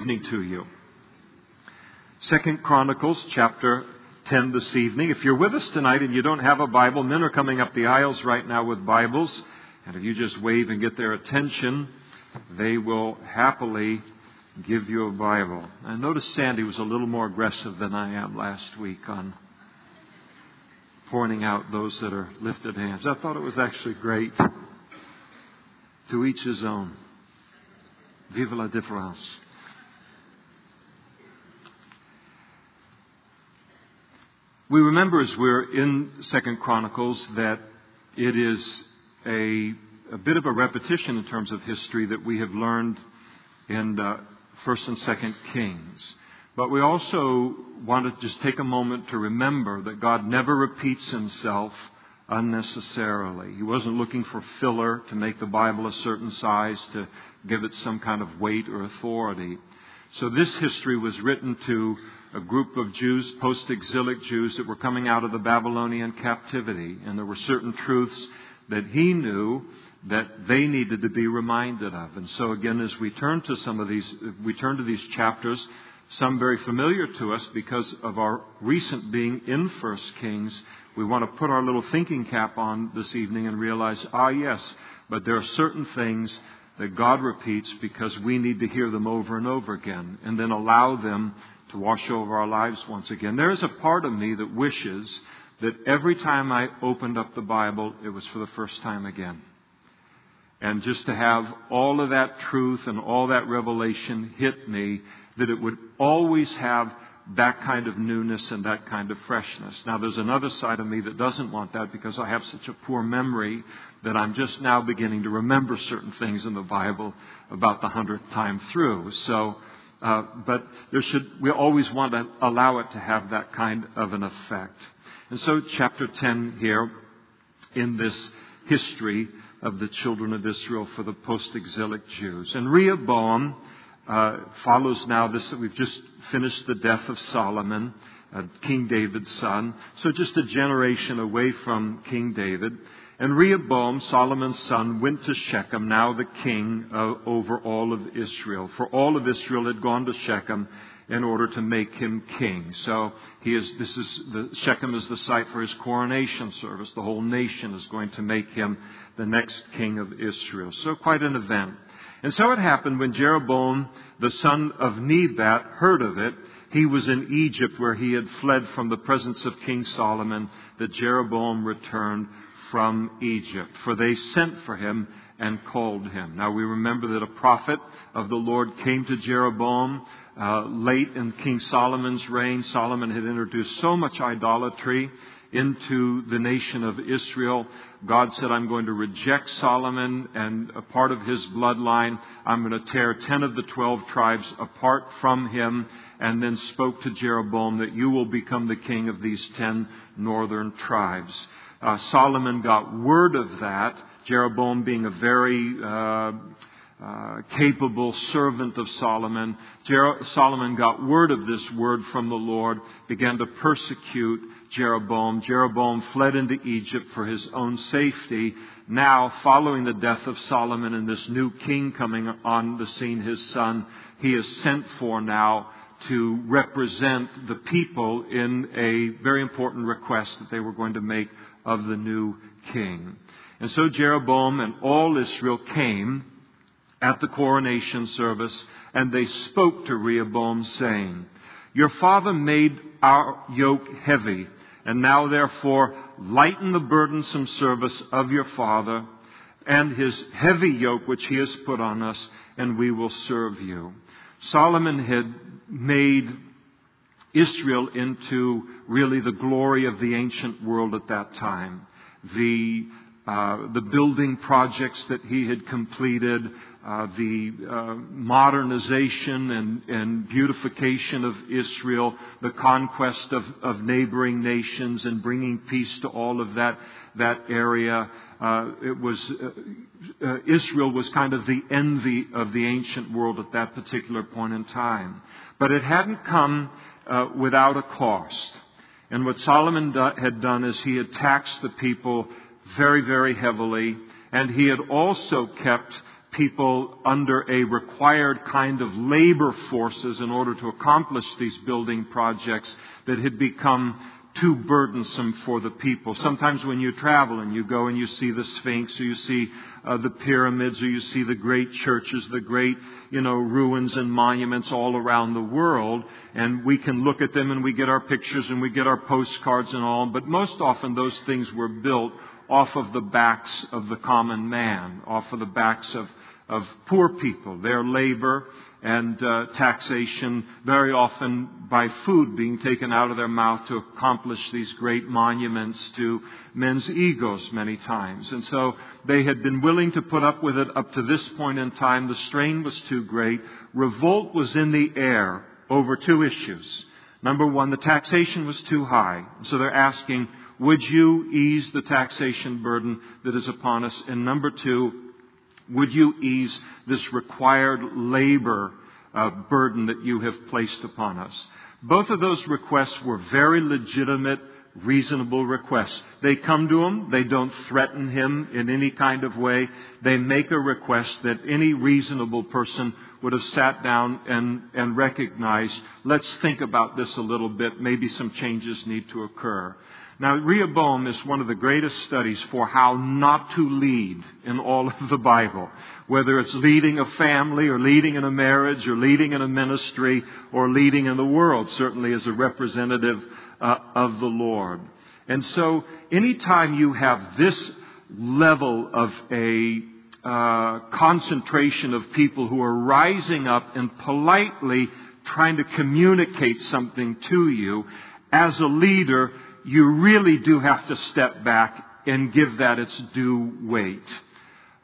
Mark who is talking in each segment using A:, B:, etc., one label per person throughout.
A: evening to you. Second Chronicles chapter 10 this evening. If you're with us tonight and you don't have a Bible, men are coming up the aisles right now with Bibles. And if you just wave and get their attention, they will happily give you a Bible. I noticed Sandy was a little more aggressive than I am last week on pointing out those that are lifted hands. I thought it was actually great. To each his own. Vive la différence. We remember as we're in Second Chronicles that it is a, a, bit of a repetition in terms of history that we have learned in uh, First and Second Kings. But we also want to just take a moment to remember that God never repeats himself unnecessarily. He wasn't looking for filler to make the Bible a certain size to give it some kind of weight or authority. So this history was written to a group of Jews, post exilic Jews, that were coming out of the Babylonian captivity. And there were certain truths that he knew that they needed to be reminded of. And so, again, as we turn to some of these, we turn to these chapters, some very familiar to us because of our recent being in First Kings, we want to put our little thinking cap on this evening and realize, ah, yes, but there are certain things that God repeats because we need to hear them over and over again and then allow them to wash over our lives once again. There is a part of me that wishes that every time I opened up the Bible, it was for the first time again. And just to have all of that truth and all that revelation hit me, that it would always have that kind of newness and that kind of freshness. Now, there's another side of me that doesn't want that because I have such a poor memory that I'm just now beginning to remember certain things in the Bible about the hundredth time through. So, uh, but there should, we always want to allow it to have that kind of an effect. And so, chapter 10 here, in this history of the children of Israel for the post exilic Jews. And Rehoboam uh, follows now this, that we've just finished the death of Solomon, uh, King David's son. So, just a generation away from King David. And Rehoboam, Solomon's son, went to Shechem, now the king uh, over all of Israel. For all of Israel had gone to Shechem in order to make him king. So he is, this is the, Shechem is the site for his coronation service. The whole nation is going to make him the next king of Israel. So quite an event. And so it happened when Jeroboam, the son of Nebat, heard of it. He was in Egypt where he had fled from the presence of King Solomon, that Jeroboam returned from Egypt, for they sent for him and called him. Now we remember that a prophet of the Lord came to Jeroboam uh, late in King Solomon's reign. Solomon had introduced so much idolatry into the nation of Israel. God said, I'm going to reject Solomon and a part of his bloodline. I'm going to tear 10 of the 12 tribes apart from him and then spoke to Jeroboam that you will become the king of these 10 northern tribes uh, Solomon got word of that, Jeroboam being a very uh, uh, capable servant of Solomon. Jer- Solomon got word of this word from the Lord, began to persecute Jeroboam. Jeroboam fled into Egypt for his own safety. Now, following the death of Solomon and this new king coming on the scene, his son, he is sent for now to represent the people in a very important request that they were going to make of the new king. And so Jeroboam and all Israel came at the coronation service, and they spoke to Rehoboam, saying, Your father made our yoke heavy, and now therefore lighten the burdensome service of your father and his heavy yoke which he has put on us, and we will serve you. Solomon had made Israel into really the glory of the ancient world at that time. The, uh, the building projects that he had completed, uh, the uh, modernization and, and, beautification of Israel, the conquest of, of, neighboring nations and bringing peace to all of that, that area. Uh, it was, uh, uh, Israel was kind of the envy of the ancient world at that particular point in time. But it hadn't come uh, without a cost. And what Solomon do- had done is he had taxed the people very, very heavily, and he had also kept people under a required kind of labor forces in order to accomplish these building projects that had become too burdensome for the people. Sometimes when you travel and you go and you see the Sphinx or you see uh, the pyramids or you see the great churches, the great, you know, ruins and monuments all around the world, and we can look at them and we get our pictures and we get our postcards and all, but most often those things were built off of the backs of the common man, off of the backs of, of poor people, their labor and uh, taxation, very often by food being taken out of their mouth to accomplish these great monuments to men's egos many times. And so they had been willing to put up with it up to this point in time. The strain was too great. Revolt was in the air over two issues. Number one, the taxation was too high. So they're asking, would you ease the taxation burden that is upon us? And number two, would you ease this required labor uh, burden that you have placed upon us? Both of those requests were very legitimate, reasonable requests. They come to him, they don't threaten him in any kind of way. They make a request that any reasonable person would have sat down and, and recognized, let's think about this a little bit, maybe some changes need to occur. Now, Rehoboam is one of the greatest studies for how not to lead in all of the Bible. Whether it's leading a family or leading in a marriage or leading in a ministry or leading in the world, certainly as a representative uh, of the Lord. And so, anytime you have this level of a uh, concentration of people who are rising up and politely trying to communicate something to you, as a leader, you really do have to step back and give that its due weight.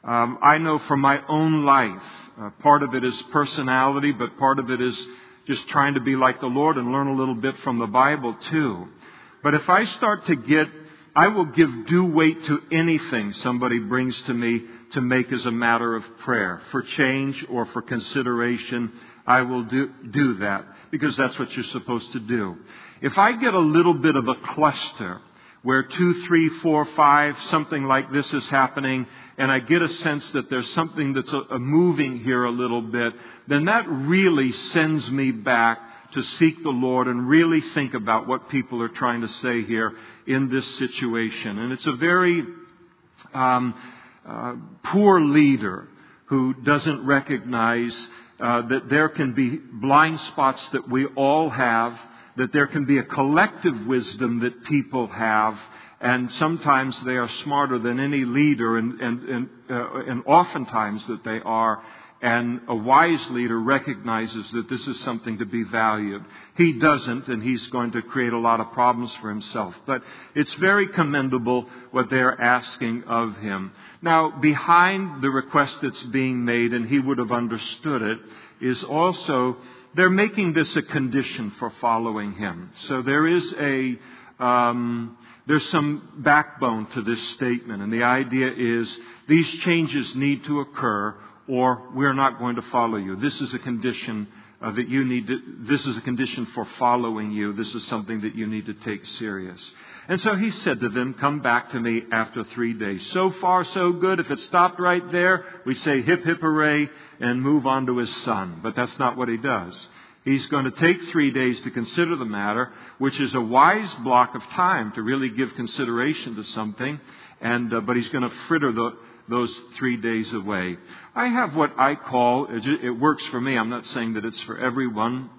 A: Um, I know from my own life, uh, part of it is personality, but part of it is just trying to be like the Lord and learn a little bit from the Bible too. But if I start to get, I will give due weight to anything somebody brings to me to make as a matter of prayer for change or for consideration. I will do, do that because that's what you're supposed to do. If I get a little bit of a cluster where two, three, four, five, something like this is happening, and I get a sense that there's something that's a, a moving here a little bit, then that really sends me back to seek the Lord and really think about what people are trying to say here in this situation. And it's a very um, uh, poor leader who doesn't recognize uh, that there can be blind spots that we all have that there can be a collective wisdom that people have, and sometimes they are smarter than any leader, and, and, and, uh, and oftentimes that they are. And a wise leader recognizes that this is something to be valued. He doesn't, and he's going to create a lot of problems for himself. But it's very commendable what they're asking of him. Now, behind the request that's being made, and he would have understood it, is also they're making this a condition for following him. So there is a, um, there's some backbone to this statement, and the idea is these changes need to occur or we're not going to follow you. This is a condition uh, that you need to, this is a condition for following you. This is something that you need to take serious. And so he said to them, come back to me after three days. So far, so good. If it stopped right there, we say hip hip hooray and move on to his son. But that's not what he does. He's going to take three days to consider the matter, which is a wise block of time to really give consideration to something. And, uh, but he's going to fritter the, those three days away. I have what I call, it works for me, I'm not saying that it's for everyone,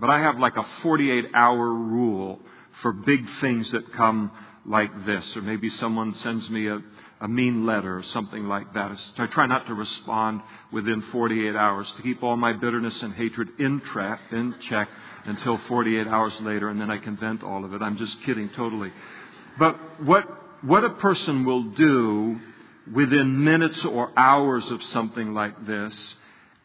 A: but I have like a 48 hour rule for big things that come like this. Or maybe someone sends me a, a mean letter or something like that. I try not to respond within 48 hours to keep all my bitterness and hatred in, tra- in check until 48 hours later, and then I can vent all of it. I'm just kidding totally. But what, what a person will do within minutes or hours of something like this,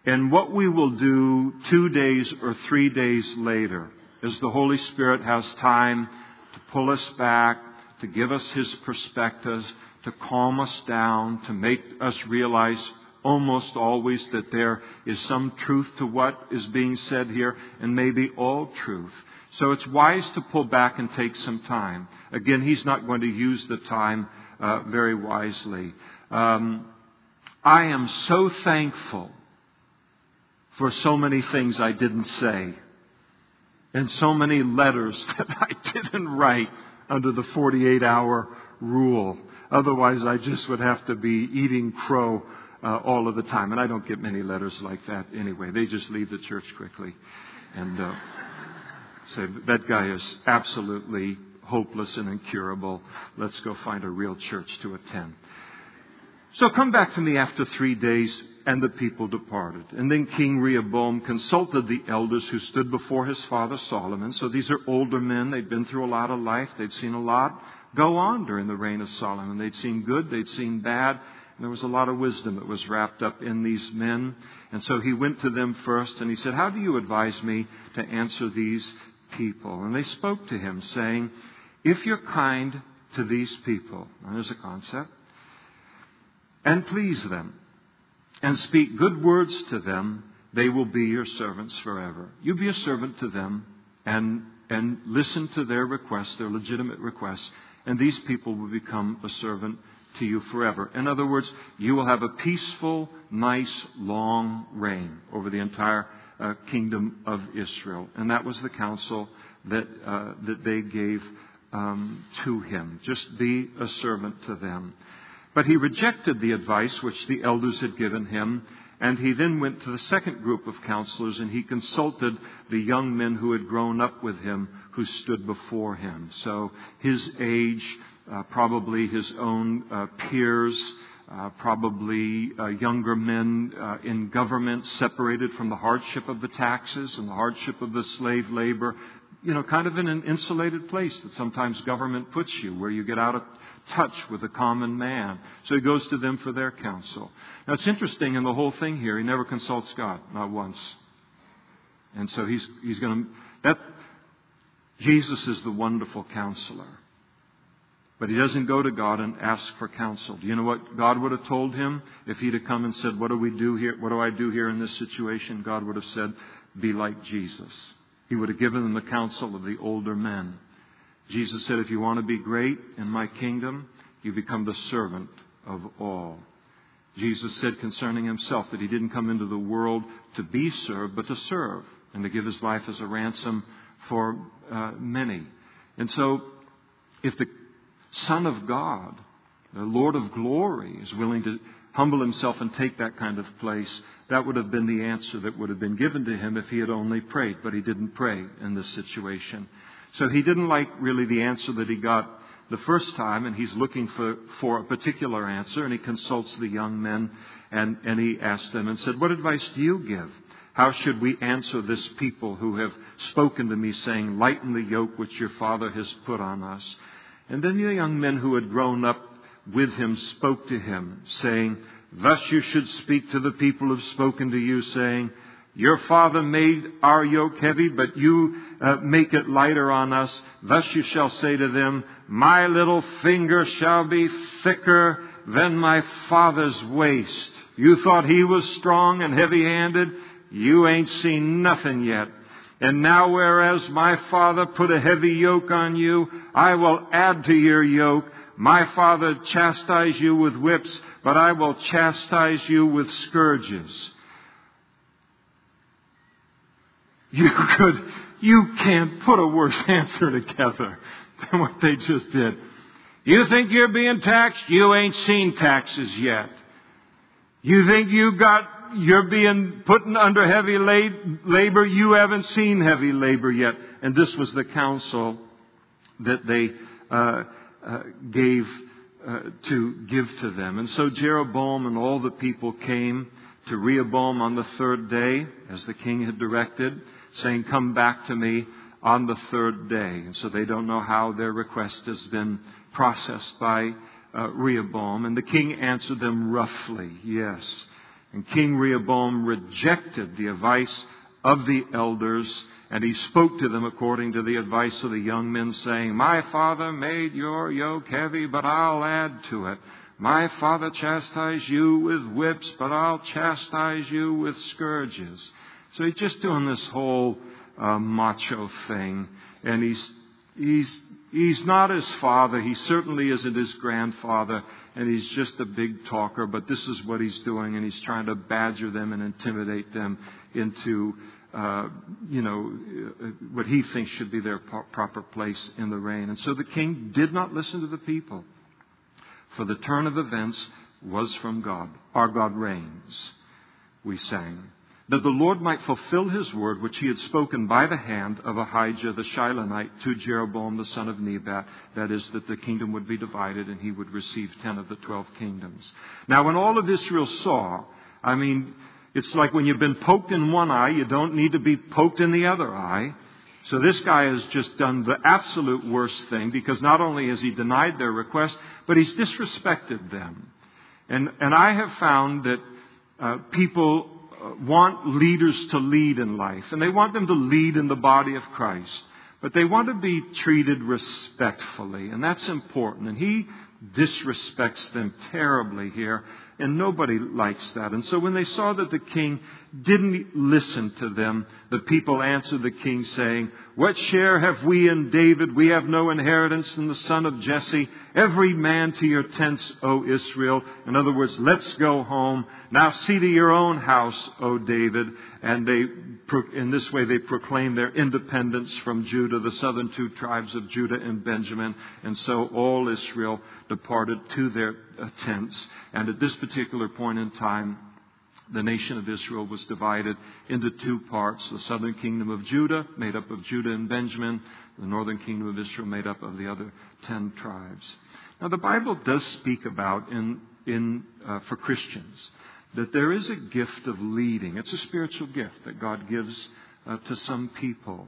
A: and what we will do two days or three days later, as the Holy Spirit has time to pull us back, to give us His perspective, to calm us down, to make us realize almost always that there is some truth to what is being said here, and maybe all truth. So it's wise to pull back and take some time. Again, he's not going to use the time uh, very wisely. Um, I am so thankful for so many things I didn't say and so many letters that I didn't write under the 48 hour rule. Otherwise, I just would have to be eating crow uh, all of the time. And I don't get many letters like that anyway. They just leave the church quickly and uh, say, that guy is absolutely hopeless and incurable. Let's go find a real church to attend. So come back to me after three days, and the people departed. And then King Rehoboam consulted the elders who stood before his father Solomon. So these are older men. They'd been through a lot of life. They'd seen a lot go on during the reign of Solomon. They'd seen good. They'd seen bad. And there was a lot of wisdom that was wrapped up in these men. And so he went to them first and he said, How do you advise me to answer these people? And they spoke to him, saying, If you're kind to these people, there's a concept, and please them, and speak good words to them, they will be your servants forever. You be a servant to them and, and listen to their requests, their legitimate requests, and these people will become a servant to you forever. In other words, you will have a peaceful, nice, long reign over the entire uh, kingdom of Israel. And that was the counsel that, uh, that they gave um, to him. Just be a servant to them. But he rejected the advice which the elders had given him, and he then went to the second group of counselors and he consulted the young men who had grown up with him who stood before him. So his age, uh, probably his own uh, peers, uh, probably uh, younger men uh, in government separated from the hardship of the taxes and the hardship of the slave labor, you know, kind of in an insulated place that sometimes government puts you, where you get out of touch with the common man. So he goes to them for their counsel. Now it's interesting in the whole thing here, he never consults God, not once. And so he's, he's going to, that, Jesus is the wonderful counselor. But he doesn't go to God and ask for counsel. Do you know what God would have told him if he'd have come and said, What do we do here? What do I do here in this situation? God would have said, Be like Jesus. He would have given them the counsel of the older men. Jesus said, If you want to be great in my kingdom, you become the servant of all. Jesus said concerning himself that he didn't come into the world to be served, but to serve and to give his life as a ransom for uh, many. And so, if the Son of God, the Lord of glory, is willing to humble himself and take that kind of place, that would have been the answer that would have been given to him if he had only prayed. But he didn't pray in this situation. So he didn't like really the answer that he got the first time, and he's looking for, for a particular answer, and he consults the young men, and, and he asked them and said, What advice do you give? How should we answer this people who have spoken to me, saying, Lighten the yoke which your father has put on us? And then the young men who had grown up with him spoke to him, saying, Thus you should speak to the people who have spoken to you, saying, your father made our yoke heavy, but you uh, make it lighter on us. Thus you shall say to them, My little finger shall be thicker than my father's waist. You thought he was strong and heavy handed? You ain't seen nothing yet. And now, whereas my father put a heavy yoke on you, I will add to your yoke. My father chastised you with whips, but I will chastise you with scourges. You could, you can't put a worse answer together than what they just did. You think you're being taxed? You ain't seen taxes yet. You think you got, you're being put under heavy labor? You haven't seen heavy labor yet. And this was the counsel that they uh, uh, gave uh, to give to them. And so Jeroboam and all the people came to Rehoboam on the third day, as the king had directed saying, Come back to me on the third day. And so they don't know how their request has been processed by uh, Rehoboam. And the king answered them roughly, Yes. And King Rehoboam rejected the advice of the elders, and he spoke to them according to the advice of the young men, saying, My father made your yoke heavy, but I'll add to it. My father chastised you with whips, but I'll chastise you with scourges. So he's just doing this whole uh, macho thing, and he's he's he's not his father. He certainly isn't his grandfather. And he's just a big talker. But this is what he's doing. And he's trying to badger them and intimidate them into, uh, you know, what he thinks should be their proper place in the reign. And so the king did not listen to the people. For the turn of events was from God. Our God reigns, we sang that the Lord might fulfill his word which he had spoken by the hand of Ahijah the Shilonite to Jeroboam the son of Nebat, that is, that the kingdom would be divided and he would receive ten of the twelve kingdoms. Now, when all of Israel saw, I mean, it's like when you've been poked in one eye, you don't need to be poked in the other eye. So this guy has just done the absolute worst thing because not only has he denied their request, but he's disrespected them. And, and I have found that uh, people want leaders to lead in life, and they want them to lead in the body of Christ. But they want to be treated respectfully, and that's important. And he disrespects them terribly here. And nobody likes that. And so when they saw that the king didn't listen to them, the people answered the king saying, What share have we in David? We have no inheritance in the son of Jesse. Every man to your tents, O Israel. In other words, let's go home. Now see to your own house, O David. And they, in this way, they proclaim their independence from Judah, the southern two tribes of Judah and Benjamin. And so all Israel departed to their uh, tents. And at this particular point in time, the nation of Israel was divided into two parts the southern kingdom of Judah, made up of Judah and Benjamin, the northern kingdom of Israel, made up of the other ten tribes. Now, the Bible does speak about, in, in, uh, for Christians, that there is a gift of leading. It's a spiritual gift that God gives uh, to some people.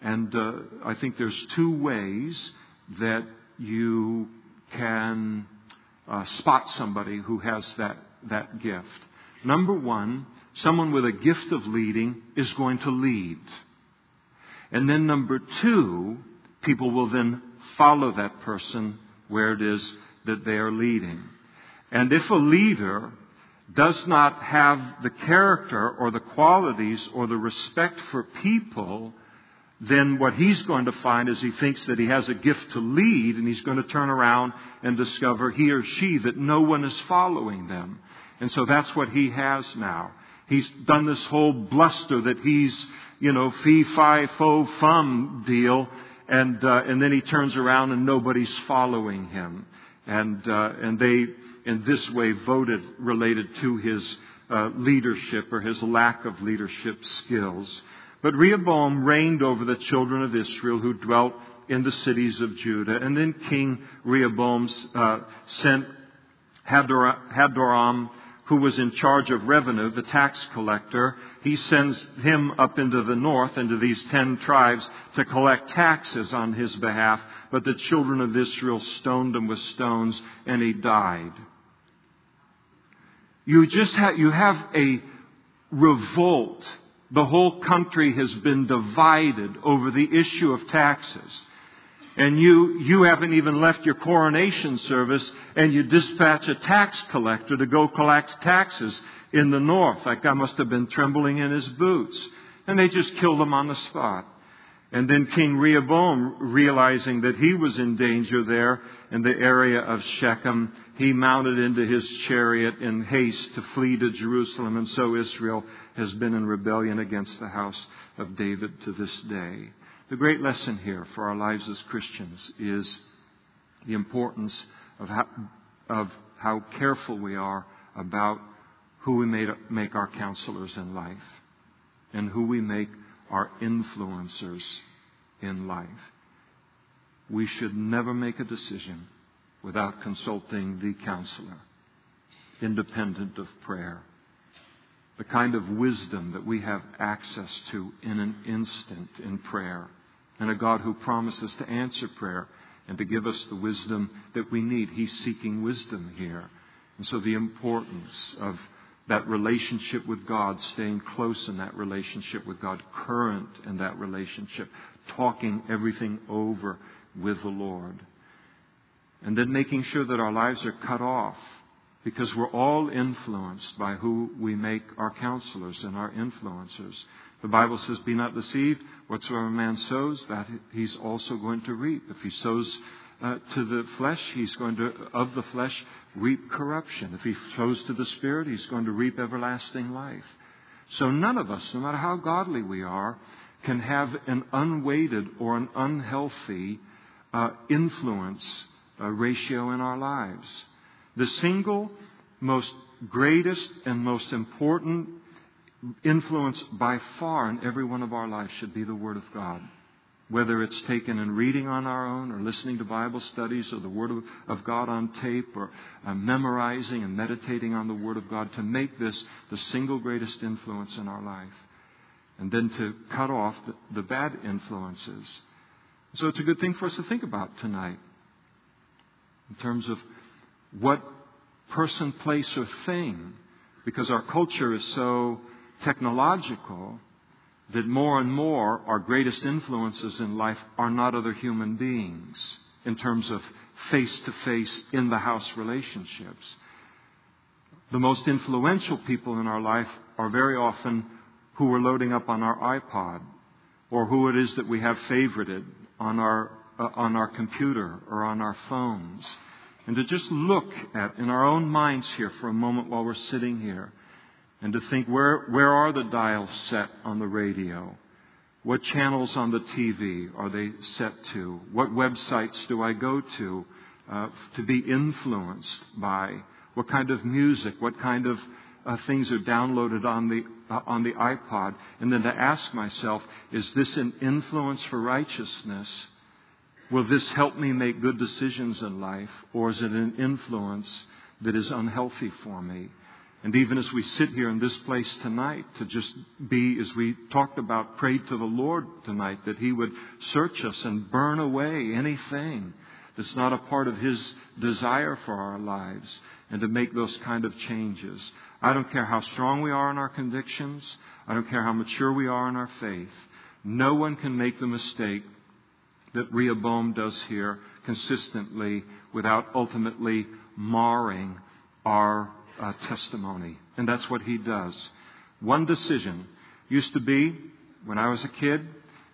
A: And uh, I think there's two ways that you can uh, spot somebody who has that, that gift. Number one, someone with a gift of leading is going to lead. And then number two, people will then follow that person where it is that they are leading. And if a leader does not have the character or the qualities or the respect for people, then what he's going to find is he thinks that he has a gift to lead, and he's going to turn around and discover he or she that no one is following them. And so that's what he has now. He's done this whole bluster that he's, you know, fee, fi, fo, fum deal, and uh, and then he turns around and nobody's following him, and uh, and they in this way voted related to his uh, leadership or his lack of leadership skills. But Rehoboam reigned over the children of Israel who dwelt in the cities of Judah. And then King Rehoboam uh, sent Hadoram, who was in charge of revenue, the tax collector. He sends him up into the north, into these ten tribes, to collect taxes on his behalf. But the children of Israel stoned him with stones, and he died. You just have, you have a revolt the whole country has been divided over the issue of taxes. And you, you haven't even left your coronation service and you dispatch a tax collector to go collect taxes in the north. That guy must have been trembling in his boots. And they just killed him on the spot. And then King Rehoboam, realizing that he was in danger there in the area of Shechem, he mounted into his chariot in haste to flee to Jerusalem. And so Israel has been in rebellion against the house of David to this day. The great lesson here for our lives as Christians is the importance of how, of how careful we are about who we make our counselors in life and who we make our influencers in life. We should never make a decision without consulting the counselor, independent of prayer. The kind of wisdom that we have access to in an instant in prayer, and a God who promises to answer prayer and to give us the wisdom that we need. He's seeking wisdom here. And so the importance of that relationship with God, staying close in that relationship with God, current in that relationship, talking everything over with the Lord. And then making sure that our lives are cut off because we're all influenced by who we make our counselors and our influencers. The Bible says, Be not deceived. Whatsoever a man sows, that he's also going to reap. If he sows uh, to the flesh, he's going to, of the flesh, reap corruption. If he sows to the Spirit, he's going to reap everlasting life. So none of us, no matter how godly we are, can have an unweighted or an unhealthy uh, influence uh, ratio in our lives. The single most greatest and most important influence by far in every one of our lives should be the Word of God. Whether it's taken in reading on our own or listening to Bible studies or the Word of, God on tape or uh, memorizing and meditating on the Word of God to make this the single greatest influence in our life. And then to cut off the, the bad influences. So it's a good thing for us to think about tonight in terms of what person, place, or thing, because our culture is so technological that more and more our greatest influences in life are not other human beings in terms of face to face, in the house relationships. The most influential people in our life are very often who we're loading up on our iPod or who it is that we have favorited on our, uh, on our computer or on our phones. And to just look at in our own minds here for a moment while we're sitting here and to think where, where are the dials set on the radio? What channels on the TV are they set to? What websites do I go to uh, to be influenced by? What kind of music? What kind of uh, things are downloaded on the uh, on the iPod? And then to ask myself, is this an influence for righteousness? Will this help me make good decisions in life, or is it an influence that is unhealthy for me? And even as we sit here in this place tonight, to just be, as we talked about, prayed to the Lord tonight, that He would search us and burn away anything that's not a part of His desire for our lives, and to make those kind of changes. I don't care how strong we are in our convictions, I don't care how mature we are in our faith. No one can make the mistake that Rehoboam does here consistently without ultimately marring our uh, testimony. And that's what he does. One decision used to be, when I was a kid,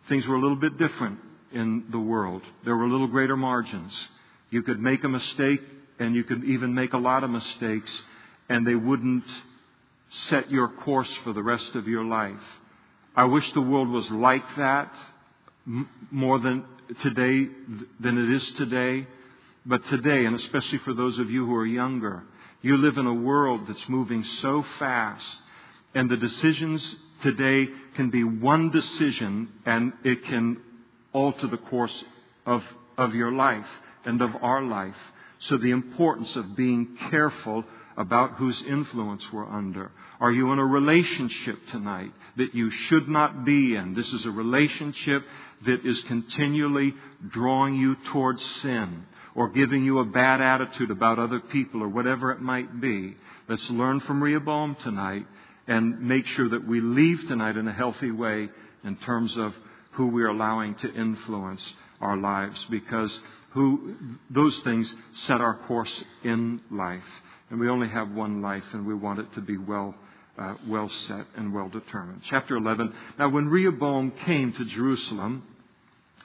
A: things were a little bit different in the world. There were a little greater margins. You could make a mistake, and you could even make a lot of mistakes, and they wouldn't set your course for the rest of your life. I wish the world was like that more than today than it is today. But today, and especially for those of you who are younger, you live in a world that's moving so fast, and the decisions today can be one decision, and it can alter the course of, of your life and of our life. So, the importance of being careful about whose influence we're under. Are you in a relationship tonight that you should not be in? This is a relationship that is continually drawing you towards sin or giving you a bad attitude about other people or whatever it might be. Let's learn from Rehoboam tonight and make sure that we leave tonight in a healthy way in terms of who we're allowing to influence our lives because who, those things set our course in life. And we only have one life and we want it to be well uh, well set and well determined. Chapter 11. Now, when Rehoboam came to Jerusalem,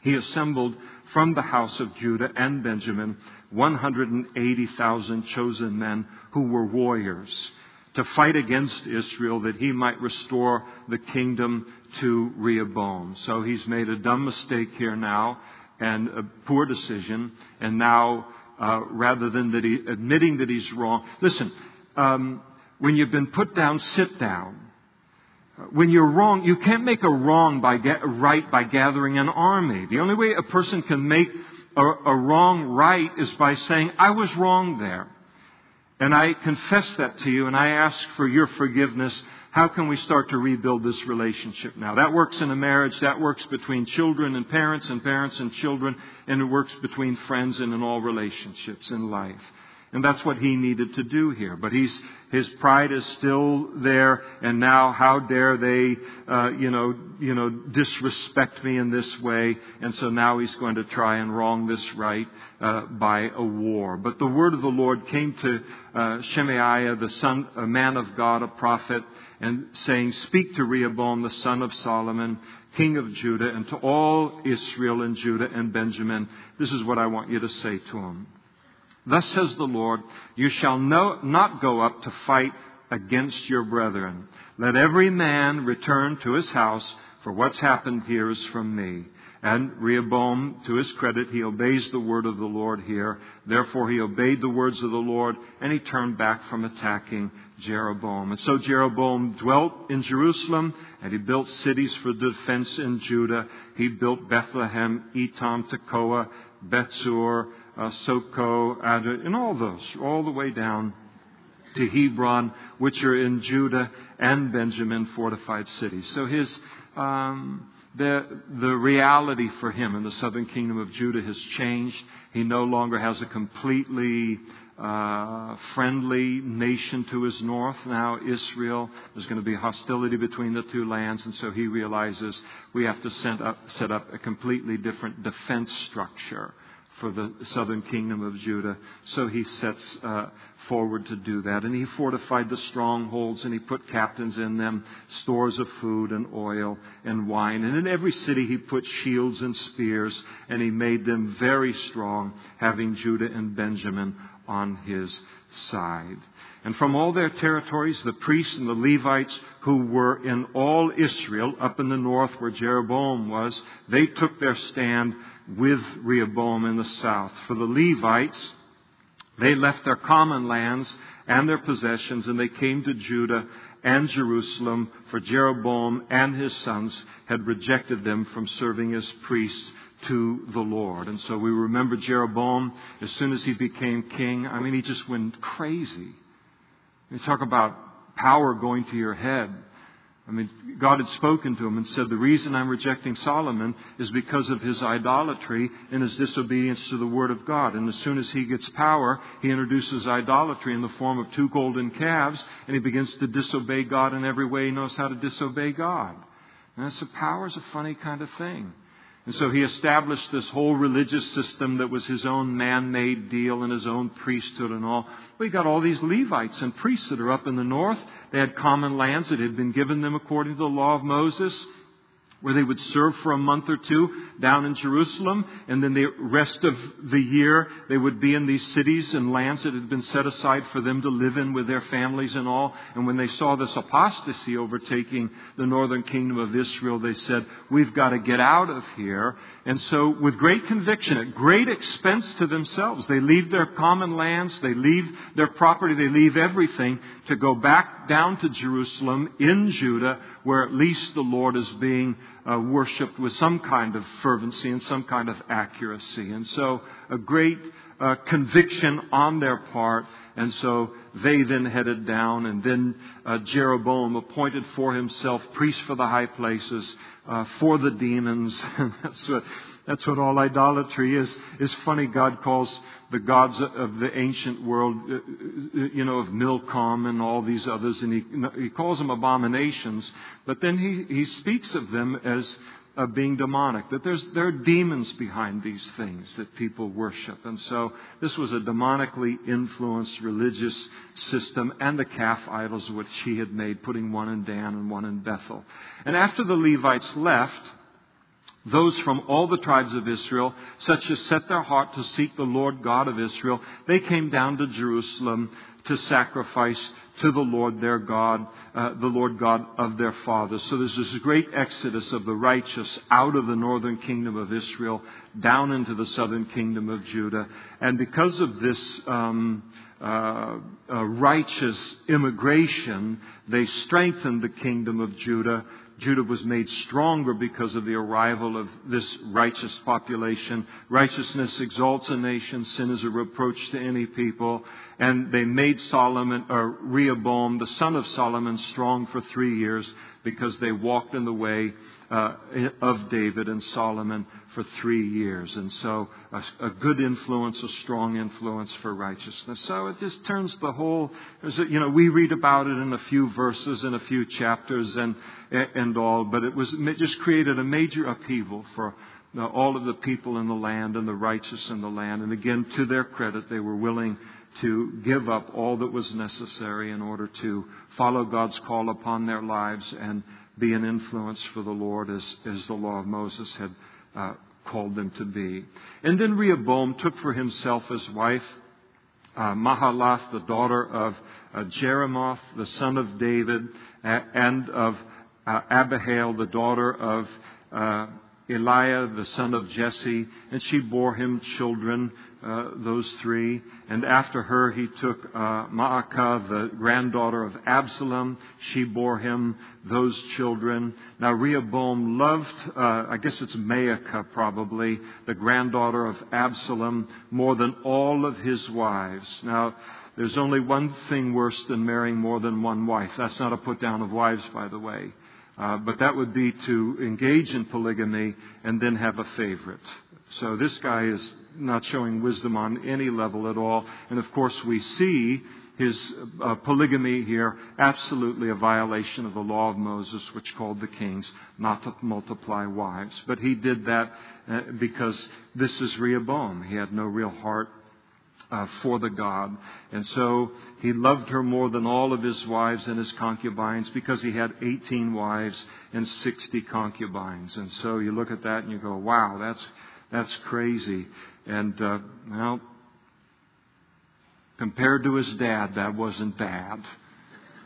A: he assembled from the house of Judah and Benjamin 180,000 chosen men who were warriors to fight against Israel that he might restore the kingdom to Rehoboam. So he's made a dumb mistake here now and a poor decision. And now, uh, rather than that he, admitting that he's wrong, listen, um, when you've been put down, sit down. When you're wrong, you can't make a wrong by ga- right by gathering an army. The only way a person can make a, a wrong right is by saying, I was wrong there. And I confess that to you and I ask for your forgiveness. How can we start to rebuild this relationship now? That works in a marriage. That works between children and parents and parents and children. And it works between friends and in all relationships in life. And that's what he needed to do here. But he's, his pride is still there, and now how dare they, uh, you know, you know, disrespect me in this way? And so now he's going to try and wrong this right uh, by a war. But the word of the Lord came to uh, Shemaiah, the son, a man of God, a prophet, and saying, "Speak to Rehoboam, the son of Solomon, king of Judah, and to all Israel and Judah and Benjamin. This is what I want you to say to him." Thus says the Lord, you shall no, not go up to fight against your brethren. Let every man return to his house, for what's happened here is from me. And Rehoboam, to his credit, he obeys the word of the Lord here. Therefore, he obeyed the words of the Lord, and he turned back from attacking Jeroboam. And so Jeroboam dwelt in Jerusalem, and he built cities for defense in Judah. He built Bethlehem, Etam, Tekoa, Beth Zur, uh, Soko, Adar, and all those, all the way down to Hebron, which are in Judah and Benjamin, fortified cities. So his um, the the reality for him in the southern kingdom of Judah has changed. He no longer has a completely uh, friendly nation to his north. Now Israel. There's going to be hostility between the two lands, and so he realizes we have to set up, set up a completely different defense structure for the southern kingdom of Judah. So he sets uh, forward to do that. And he fortified the strongholds and he put captains in them, stores of food and oil and wine. And in every city he put shields and spears and he made them very strong, having Judah and Benjamin on his side. And from all their territories, the priests and the Levites who were in all Israel, up in the north where Jeroboam was, they took their stand with Rehoboam in the south. For the Levites, they left their common lands and their possessions, and they came to Judah and Jerusalem, for Jeroboam and his sons had rejected them from serving as priests to the Lord. And so we remember Jeroboam, as soon as he became king, I mean, he just went crazy. You talk about power going to your head. I mean, God had spoken to him and said, The reason I'm rejecting Solomon is because of his idolatry and his disobedience to the Word of God. And as soon as he gets power, he introduces idolatry in the form of two golden calves, and he begins to disobey God in every way he knows how to disobey God. And so power is a funny kind of thing. And so he established this whole religious system that was his own man made deal and his own priesthood and all. You got all these Levites and priests that are up in the north. They had common lands that had been given them according to the law of Moses where they would serve for a month or two down in Jerusalem, and then the rest of the year they would be in these cities and lands that had been set aside for them to live in with their families and all. And when they saw this apostasy overtaking the northern kingdom of Israel, they said, We've got to get out of here. And so, with great conviction, at great expense to themselves, they leave their common lands, they leave their property, they leave everything to go back down to Jerusalem in Judah, where at least the Lord is being uh, worshipped with some kind of fervency and some kind of accuracy. And so, a great uh, conviction on their part. And so they then headed down, and then uh, Jeroboam appointed for himself priests for the high places, uh, for the demons. that's what that's what all idolatry is. It's funny God calls the gods of the ancient world, uh, uh, you know, of Milcom and all these others, and he, he calls them abominations. But then he, he speaks of them as uh, being demonic, that there's, there are demons behind these things that people worship. And so this was a demonically influenced religious system and the calf idols which he had made, putting one in Dan and one in Bethel. And after the Levites left, those from all the tribes of Israel, such as set their heart to seek the Lord God of Israel, they came down to Jerusalem to sacrifice to the Lord their God, uh, the Lord God of their fathers. So there's this great exodus of the righteous out of the northern kingdom of Israel down into the southern kingdom of Judah. And because of this um, uh, uh, righteous immigration, they strengthened the kingdom of Judah Judah was made stronger because of the arrival of this righteous population. Righteousness exalts a nation, sin is a reproach to any people. And they made Solomon, or Rehoboam, the son of Solomon, strong for three years because they walked in the way uh, of David and Solomon for three years. And so a, a, good influence, a strong influence for righteousness. So it just turns the whole, you know, we read about it in a few verses, in a few chapters and, and all, but it was, it just created a major upheaval for all of the people in the land and the righteous in the land. And again, to their credit, they were willing to give up all that was necessary in order to follow God's call upon their lives and be an influence for the Lord as, as the law of Moses had uh, called them to be. And then Rehoboam took for himself as wife uh, Mahalath, the daughter of uh, Jerimoth, the son of David, and of uh, Abihail, the daughter of uh, Eliab, the son of Jesse, and she bore him children, uh, those three. And after her, he took uh, Maacah, the granddaughter of Absalom. She bore him those children. Now, Rehoboam loved, uh, I guess it's Maacah probably, the granddaughter of Absalom, more than all of his wives. Now, there's only one thing worse than marrying more than one wife. That's not a put down of wives, by the way. Uh, but that would be to engage in polygamy and then have a favorite. So this guy is not showing wisdom on any level at all. And of course, we see his uh, polygamy here absolutely a violation of the law of Moses, which called the kings not to multiply wives. But he did that uh, because this is Rehoboam. He had no real heart uh, for the God. And so he loved her more than all of his wives and his concubines because he had 18 wives and 60 concubines. And so you look at that and you go, wow, that's, that's crazy. And, uh, well, compared to his dad, that wasn't bad.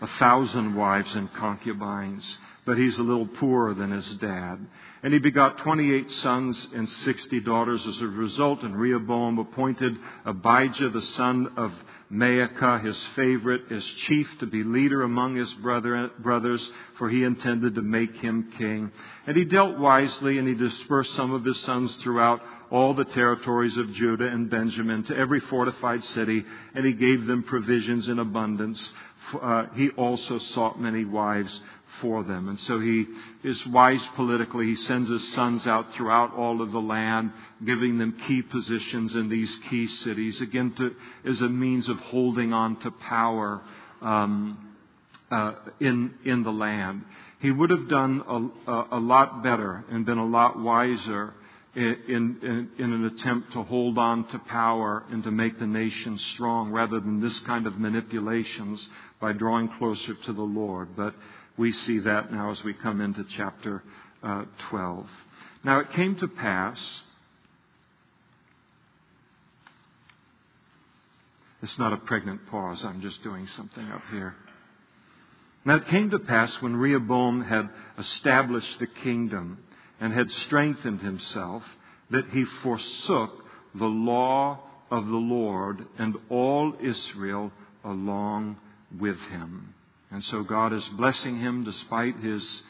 A: A thousand wives and concubines but he's a little poorer than his dad. And he begot 28 sons and 60 daughters as a result, and Rehoboam appointed Abijah, the son of Maacah, his favorite, as chief to be leader among his brother, brothers, for he intended to make him king. And he dealt wisely, and he dispersed some of his sons throughout all the territories of Judah and Benjamin to every fortified city, and he gave them provisions in abundance. Uh, he also sought many wives for them. And so he is wise politically. He sends his sons out throughout all of the land, giving them key positions in these key cities, again, to, as a means of holding on to power um, uh, in, in the land. He would have done a, a, lot better and been a lot wiser in, in, in, an attempt to hold on to power and to make the nation strong rather than this kind of manipulations by drawing closer to the Lord. But we see that now as we come into chapter uh, 12. Now it came to pass, it's not a pregnant pause, I'm just doing something up here. Now it came to pass when Rehoboam had established the kingdom and had strengthened himself that he forsook the law of the Lord and all Israel along with him. And so God is blessing him despite his,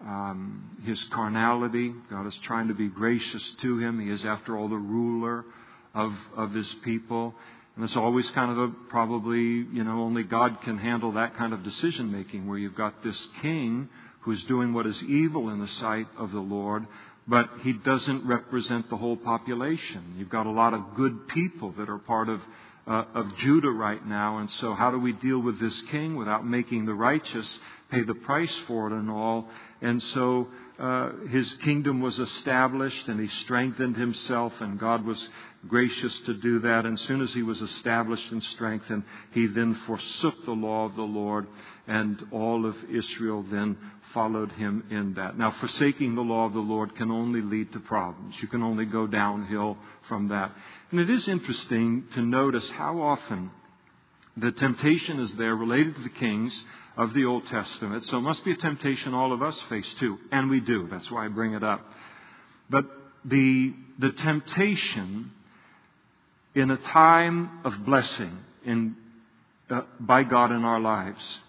A: um, his carnality. God is trying to be gracious to him. He is, after all, the ruler of, of his people. And it's always kind of a probably, you know, only God can handle that kind of decision making where you've got this king who's doing what is evil in the sight of the Lord, but he doesn't represent the whole population. You've got a lot of good people that are part of uh, of Judah right now. And so, how do we deal with this king without making the righteous pay the price for it and all? And so, uh, his kingdom was established and he strengthened himself, and God was gracious to do that. And soon as he was established and strengthened, he then forsook the law of the Lord, and all of Israel then followed him in that. Now, forsaking the law of the Lord can only lead to problems. You can only go downhill from that. And it is interesting to notice how often the temptation is there related to the kings of the Old Testament. So it must be a temptation all of us face too. And we do. That's why I bring it up. But the, the temptation in a time of blessing in, uh, by God in our lives,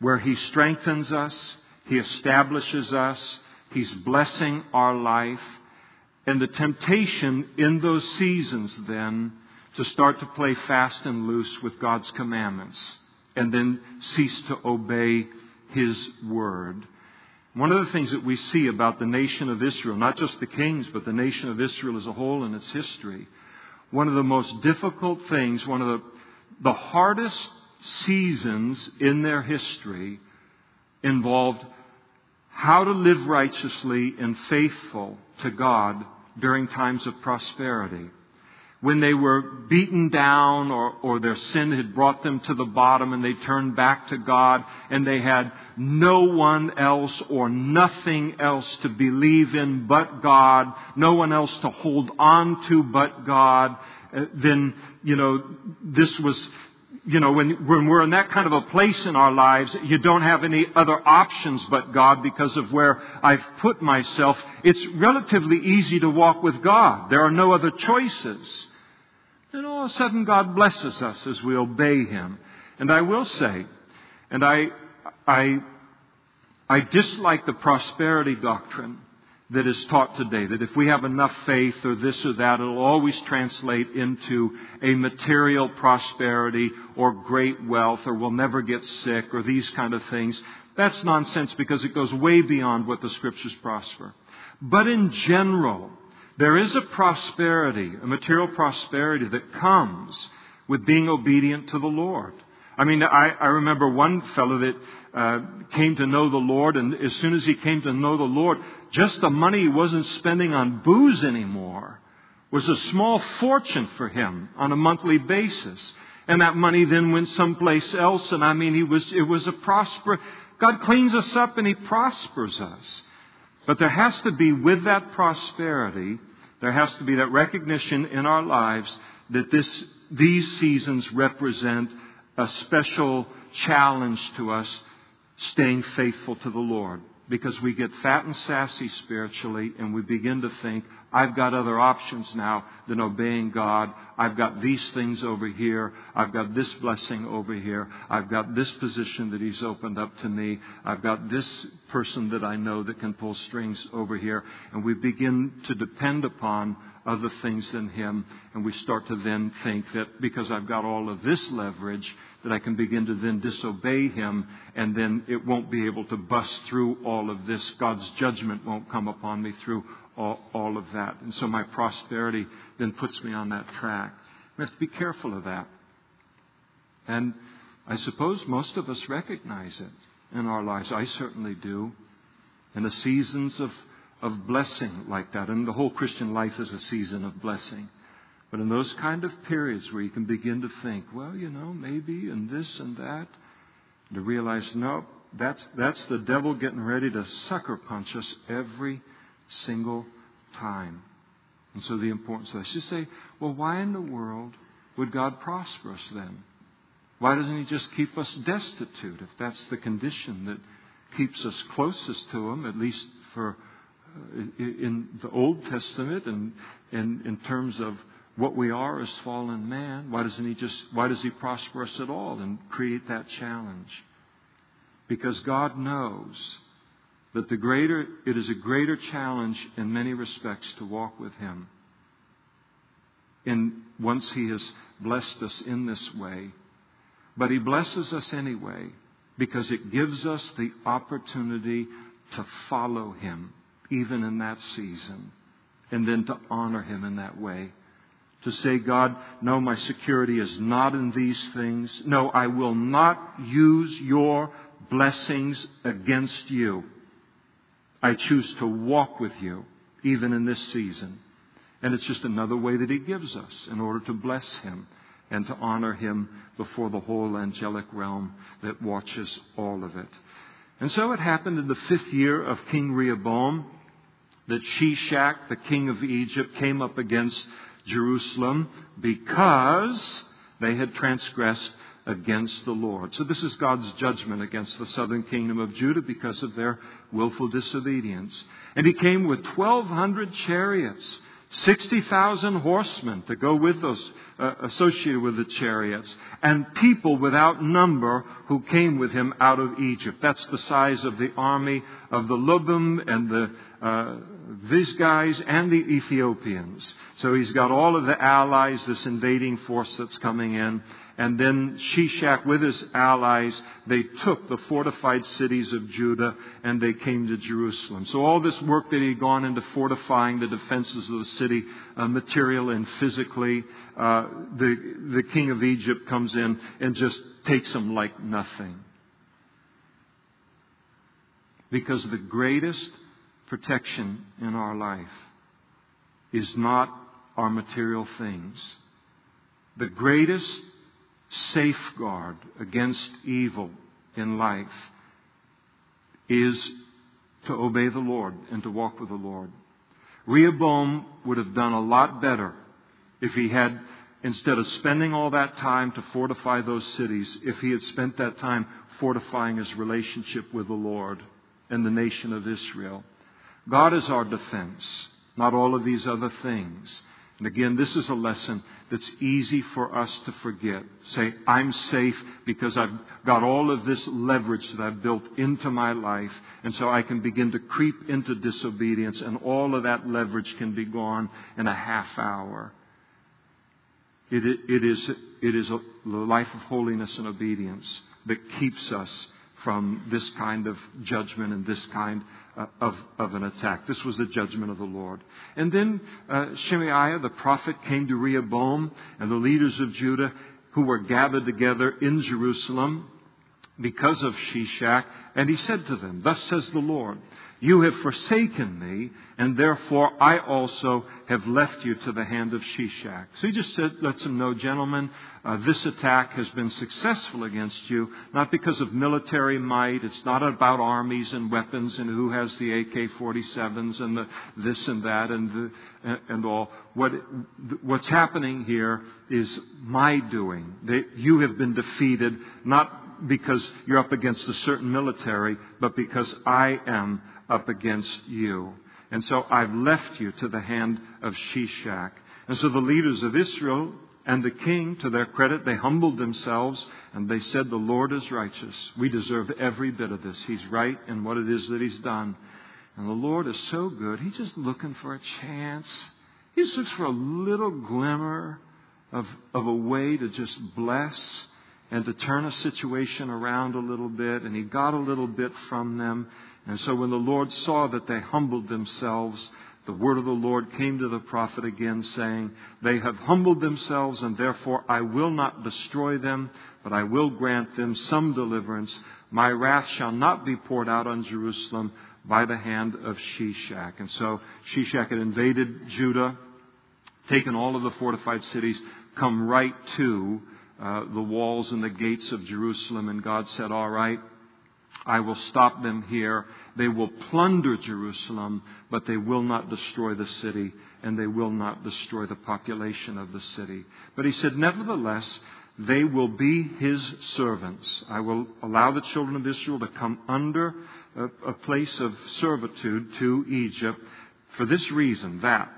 A: where He strengthens us, He establishes us, He's blessing our life, and the temptation in those seasons then to start to play fast and loose with God's commandments and then cease to obey His word. One of the things that we see about the nation of Israel, not just the kings, but the nation of Israel as a whole in its history, one of the most difficult things, one of the, the hardest seasons in their history involved how to live righteously and faithful to God during times of prosperity when they were beaten down or, or their sin had brought them to the bottom and they turned back to God and they had no one else or nothing else to believe in but God, no one else to hold on to but God, uh, then, you know, this was you know, when, when we're in that kind of a place in our lives, you don't have any other options but God because of where I've put myself. It's relatively easy to walk with God. There are no other choices. And all of a sudden God blesses us as we obey Him. And I will say, and I, I, I dislike the prosperity doctrine that is taught today that if we have enough faith or this or that, it'll always translate into a material prosperity or great wealth or we'll never get sick or these kind of things. That's nonsense because it goes way beyond what the scriptures prosper. But in general, there is a prosperity, a material prosperity that comes with being obedient to the Lord. I mean, I, I remember one fellow that uh, came to know the Lord, and as soon as he came to know the Lord, just the money he wasn't spending on booze anymore was a small fortune for him on a monthly basis. And that money then went someplace else, and I mean, he was, it was a prosper. God cleans us up and he prospers us. But there has to be, with that prosperity, there has to be that recognition in our lives that this, these seasons represent a special challenge to us staying faithful to the Lord. Because we get fat and sassy spiritually and we begin to think, I've got other options now than obeying God. I've got these things over here. I've got this blessing over here. I've got this position that He's opened up to me. I've got this person that I know that can pull strings over here. And we begin to depend upon other things than Him. And we start to then think that because I've got all of this leverage, that I can begin to then disobey him, and then it won't be able to bust through all of this. God's judgment won't come upon me through all, all of that. And so my prosperity then puts me on that track. We have to be careful of that. And I suppose most of us recognize it in our lives. I certainly do. In the seasons of, of blessing like that, and the whole Christian life is a season of blessing. But in those kind of periods where you can begin to think, well, you know, maybe and this and that, to realize, no, that's, that's the devil getting ready to sucker punch us every single time. And so the importance of this. You say, well, why in the world would God prosper us then? Why doesn't He just keep us destitute if that's the condition that keeps us closest to Him, at least for uh, in the Old Testament and in, in terms of what we are as fallen man, why doesn't he just why does he prosper us at all and create that challenge? Because God knows that the greater it is a greater challenge in many respects to walk with him. And once he has blessed us in this way, but he blesses us anyway because it gives us the opportunity to follow him even in that season and then to honor him in that way to say, God, no, my security is not in these things. No, I will not use your blessings against you. I choose to walk with you, even in this season. And it's just another way that He gives us in order to bless Him and to honor Him before the whole angelic realm that watches all of it. And so it happened in the fifth year of King Rehoboam that Shishak, the king of Egypt, came up against Jerusalem because they had transgressed against the Lord. So this is God's judgment against the southern kingdom of Judah because of their willful disobedience. And he came with 1,200 chariots, 60,000 horsemen to go with those uh, associated with the chariots, and people without number who came with him out of Egypt. That's the size of the army of the Lubim and the uh, these guys and the Ethiopians. So he's got all of the allies, this invading force that's coming in. And then Shishak with his allies, they took the fortified cities of Judah and they came to Jerusalem. So all this work that he'd gone into fortifying the defenses of the city, uh, material and physically, uh, the, the king of Egypt comes in and just takes them like nothing. Because the greatest protection in our life is not our material things. The greatest safeguard against evil in life is to obey the Lord and to walk with the Lord. Rehoboam would have done a lot better if he had, instead of spending all that time to fortify those cities, if he had spent that time fortifying his relationship with the Lord and the nation of Israel. God is our defense, not all of these other things. And again, this is a lesson that's easy for us to forget. Say, I'm safe because I've got all of this leverage that I've built into my life. And so I can begin to creep into disobedience, and all of that leverage can be gone in a half hour. It, it is, it is a, the life of holiness and obedience that keeps us from this kind of judgment and this kind uh, of, of an attack. This was the judgment of the Lord. And then uh, Shemaiah, the prophet, came to Rehoboam and the leaders of Judah who were gathered together in Jerusalem because of Shishak. And he said to them, Thus says the Lord, you have forsaken me, and therefore I also have left you to the hand of Shishak. So he just said, lets them know, gentlemen, uh, this attack has been successful against you, not because of military might. It's not about armies and weapons and who has the AK-47s and the this and that and the, and all. What what's happening here is my doing. That you have been defeated, not because you're up against a certain military, but because I am up against you. And so I've left you to the hand of Shishak. And so the leaders of Israel and the king, to their credit, they humbled themselves and they said, The Lord is righteous. We deserve every bit of this. He's right in what it is that He's done. And the Lord is so good. He's just looking for a chance. He just looks for a little glimmer of, of a way to just bless and to turn a situation around a little bit. And He got a little bit from them. And so when the Lord saw that they humbled themselves, the word of the Lord came to the prophet again, saying, They have humbled themselves, and therefore I will not destroy them, but I will grant them some deliverance. My wrath shall not be poured out on Jerusalem by the hand of Shishak. And so Shishak had invaded Judah, taken all of the fortified cities, come right to uh, the walls and the gates of Jerusalem, and God said, All right, I will stop them here. They will plunder Jerusalem, but they will not destroy the city, and they will not destroy the population of the city. But he said, Nevertheless, they will be his servants. I will allow the children of Israel to come under a, a place of servitude to Egypt for this reason that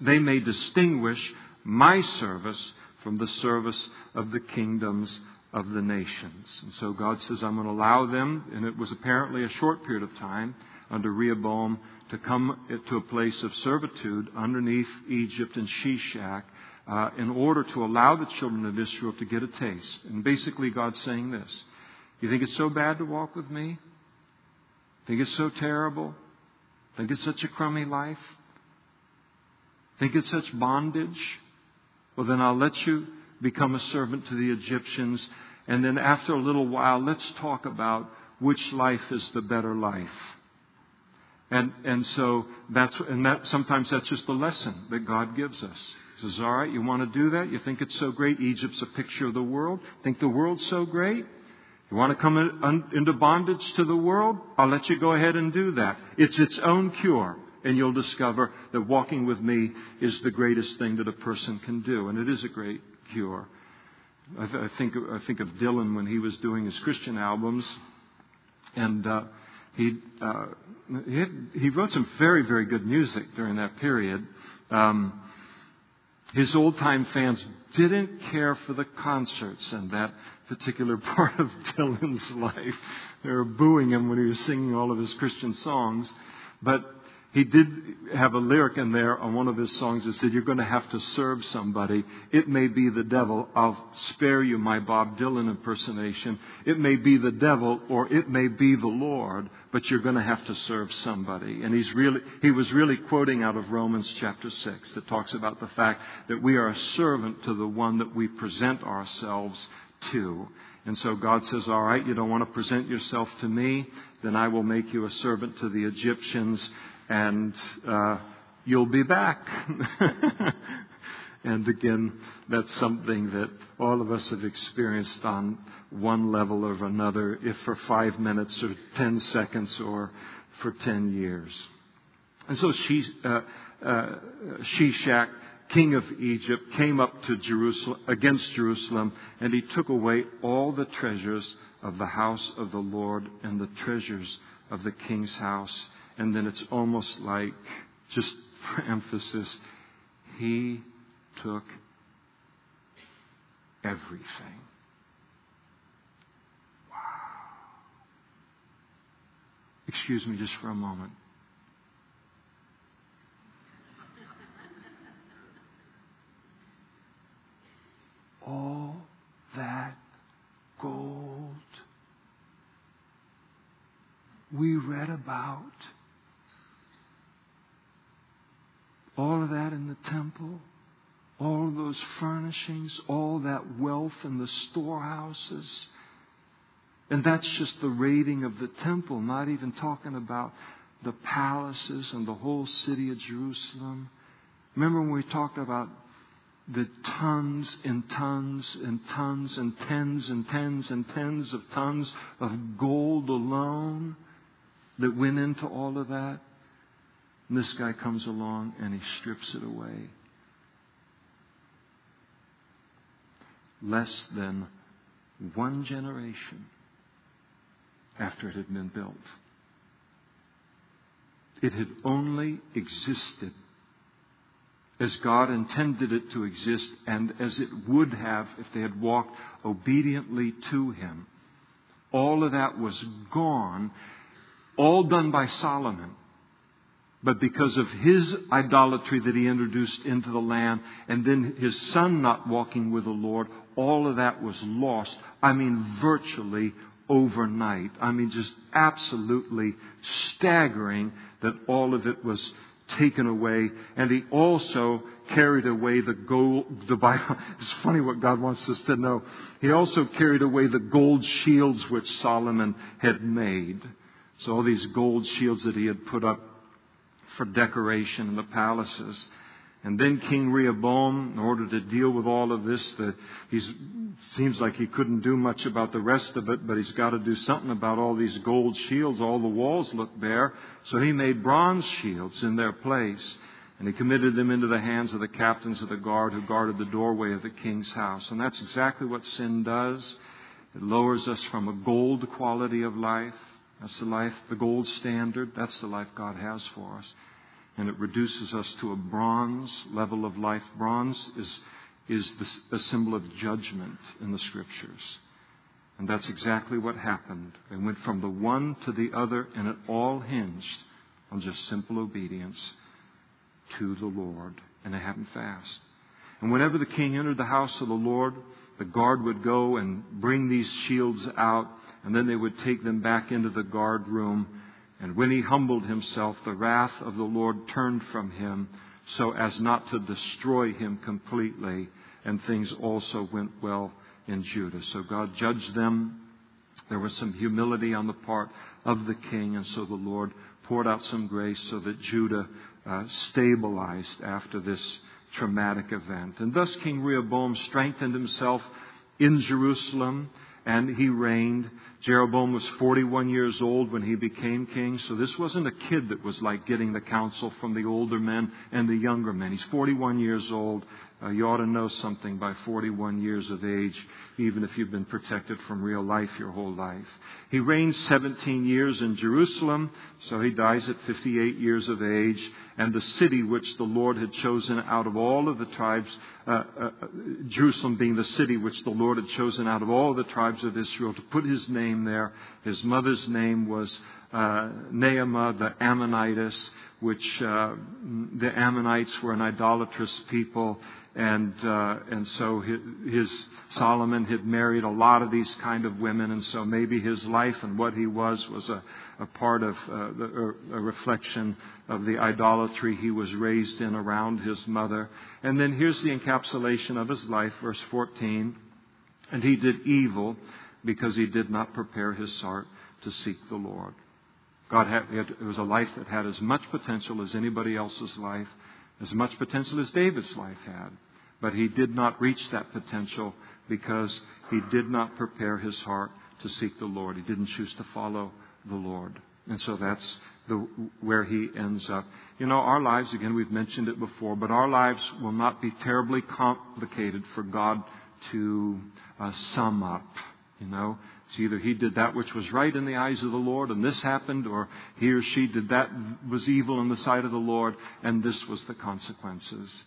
A: they may distinguish my service from the service of the kingdoms of the nations. And so God says, I'm going to allow them, and it was apparently a short period of time under Rehoboam, to come to a place of servitude underneath Egypt and Shishak uh, in order to allow the children of Israel to get a taste. And basically, God's saying this You think it's so bad to walk with me? Think it's so terrible? Think it's such a crummy life? Think it's such bondage? Well, then I'll let you become a servant to the Egyptians. And then after a little while, let's talk about which life is the better life. And, and so that's, and that, sometimes that's just the lesson that God gives us. He says, all right, you want to do that? You think it's so great? Egypt's a picture of the world. Think the world's so great? You want to come in, into bondage to the world? I'll let you go ahead and do that. It's its own cure. And you'll discover that walking with me is the greatest thing that a person can do. And it is a great cure. I, th- I, think, I think of Dylan when he was doing his Christian albums, and uh, he, uh, he, had, he, wrote some very, very good music during that period. Um, his old time fans didn't care for the concerts in that particular part of Dylan's life. They were booing him when he was singing all of his Christian songs. But he did have a lyric in there on one of his songs that said, You're going to have to serve somebody. It may be the devil. I'll spare you my Bob Dylan impersonation. It may be the devil or it may be the Lord, but you're going to have to serve somebody. And he's really, he was really quoting out of Romans chapter 6 that talks about the fact that we are a servant to the one that we present ourselves to. And so God says, All right, you don't want to present yourself to me, then I will make you a servant to the Egyptians and uh, you'll be back. and again, that's something that all of us have experienced on one level or another, if for five minutes or ten seconds or for ten years. And so she, uh, uh, Shishak, king of Egypt, came up to Jerusalem against Jerusalem, and he took away all the treasures of the house of the Lord and the treasures of the king's house and then it's almost like, just for emphasis, he took everything. Wow. Excuse me just for a moment. All that gold we read about all of that in the temple, all of those furnishings, all that wealth in the storehouses. And that's just the raiding of the temple, not even talking about the palaces and the whole city of Jerusalem. Remember when we talked about the tons and tons and tons and tens and tens and tens of tons of gold alone that went into all of that? And this guy comes along and he strips it away. Less than one generation after it had been built. It had only existed as God intended it to exist and as it would have if they had walked obediently to Him. All of that was gone, all done by Solomon. But because of his idolatry that he introduced into the land, and then his son not walking with the Lord, all of that was lost. I mean, virtually overnight. I mean, just absolutely staggering that all of it was taken away. And he also carried away the gold. The Bible, it's funny what God wants us to know. He also carried away the gold shields which Solomon had made. So all these gold shields that he had put up for decoration in the palaces. And then King Rehoboam, in order to deal with all of this, that he seems like he couldn't do much about the rest of it, but he's got to do something about all these gold shields. All the walls look bare. So he made bronze shields in their place. And he committed them into the hands of the captains of the guard who guarded the doorway of the king's house. And that's exactly what sin does. It lowers us from a gold quality of life that's the life, the gold standard. That's the life God has for us. And it reduces us to a bronze level of life. Bronze is, is the, a symbol of judgment in the scriptures. And that's exactly what happened. They went from the one to the other, and it all hinged on just simple obedience to the Lord. And it happened fast. And whenever the king entered the house of the Lord, the guard would go and bring these shields out and then they would take them back into the guard room. And when he humbled himself, the wrath of the Lord turned from him so as not to destroy him completely. And things also went well in Judah. So God judged them. There was some humility on the part of the king, and so the Lord poured out some grace so that Judah uh, stabilized after this traumatic event. And thus King Rehoboam strengthened himself in Jerusalem and he reigned. Jeroboam was 41 years old when he became king, so this wasn't a kid that was like getting the counsel from the older men and the younger men. He's 41 years old. Uh, you ought to know something by 41 years of age, even if you've been protected from real life your whole life. He reigned 17 years in Jerusalem, so he dies at 58 years of age. And the city which the Lord had chosen out of all of the tribes, uh, uh, Jerusalem being the city which the Lord had chosen out of all the tribes of Israel to put his name there. His mother's name was uh, Naamah the Ammonitess, which uh, the Ammonites were an idolatrous people, and uh, and so his, his, Solomon had married a lot of these kind of women, and so maybe his life and what he was was a, a part of uh, the, a reflection of the idolatry he was raised in around his mother. And then here's the encapsulation of his life, verse 14. And he did evil because he did not prepare his heart to seek the Lord. God had, it was a life that had as much potential as anybody else's life, as much potential as David's life had. But he did not reach that potential because he did not prepare his heart to seek the Lord. He didn't choose to follow the Lord. And so that's the, where he ends up. You know, our lives, again, we've mentioned it before, but our lives will not be terribly complicated for God to uh, sum up. You know, it's either he did that which was right in the eyes of the Lord and this happened, or he or she did that was evil in the sight of the Lord and this was the consequences.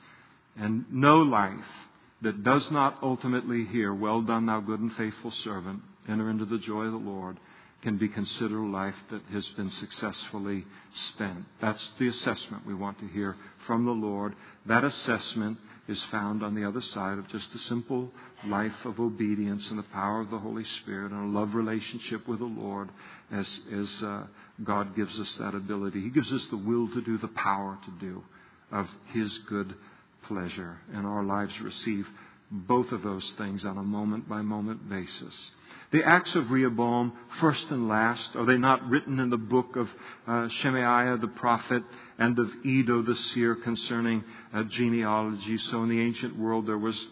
A: And no life that does not ultimately hear, Well done, thou good and faithful servant, enter into the joy of the Lord, can be considered a life that has been successfully spent. That's the assessment we want to hear from the Lord. That assessment is found on the other side of just a simple life of obedience and the power of the Holy Spirit and a love relationship with the Lord as, as uh, God gives us that ability. He gives us the will to do, the power to do of His good pleasure. And our lives receive both of those things on a moment by moment basis. The acts of Rehoboam, first and last, are they not written in the book of uh, Shemaiah the prophet and of Iddo the seer concerning uh, genealogy? So in the ancient world there was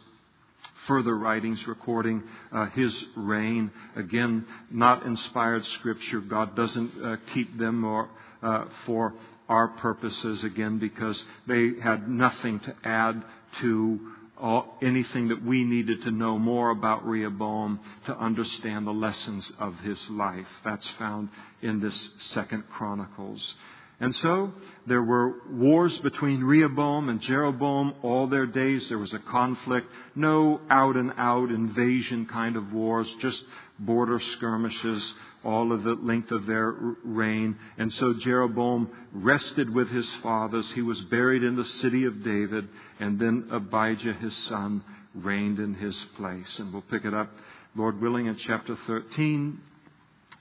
A: further writings recording uh, his reign. Again, not inspired scripture. God doesn't uh, keep them or uh, for our purposes again because they had nothing to add to all, anything that we needed to know more about Rehoboam to understand the lessons of his life. That's found in this Second Chronicles. And so there were wars between Rehoboam and Jeroboam all their days. There was a conflict, no out and out invasion kind of wars, just border skirmishes all of the length of their reign. And so Jeroboam rested with his fathers. He was buried in the city of David, and then Abijah, his son, reigned in his place. And we'll pick it up, Lord willing, in chapter 13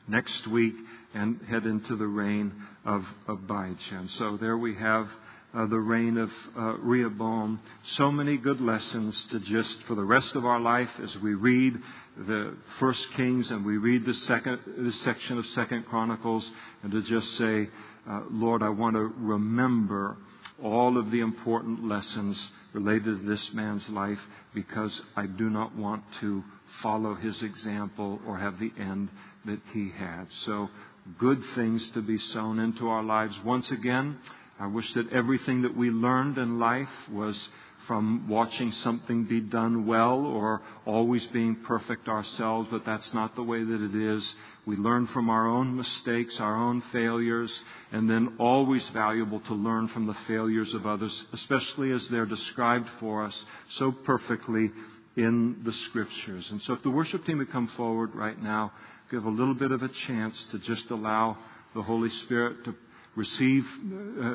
A: next week and head into the reign of Abijah. And so there we have uh, the reign of uh, Rehoboam. So many good lessons to just for the rest of our life as we read the First Kings and we read the second this section of Second Chronicles, and to just say, uh, Lord, I want to remember all of the important lessons related to this man's life because I do not want to follow his example or have the end that he had. So, good things to be sown into our lives. Once again, I wish that everything that we learned in life was from watching something be done well or always being perfect ourselves, but that's not the way that it is. We learn from our own mistakes, our own failures, and then always valuable to learn from the failures of others, especially as they're described for us so perfectly in the Scriptures. And so if the worship team would come forward right now, give a little bit of a chance to just allow the Holy Spirit to receive, uh,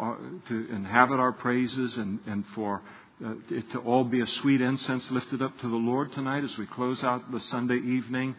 A: uh, to inhabit our praises and, and for uh, it to all be a sweet incense lifted up to the Lord tonight as we close out the Sunday evening.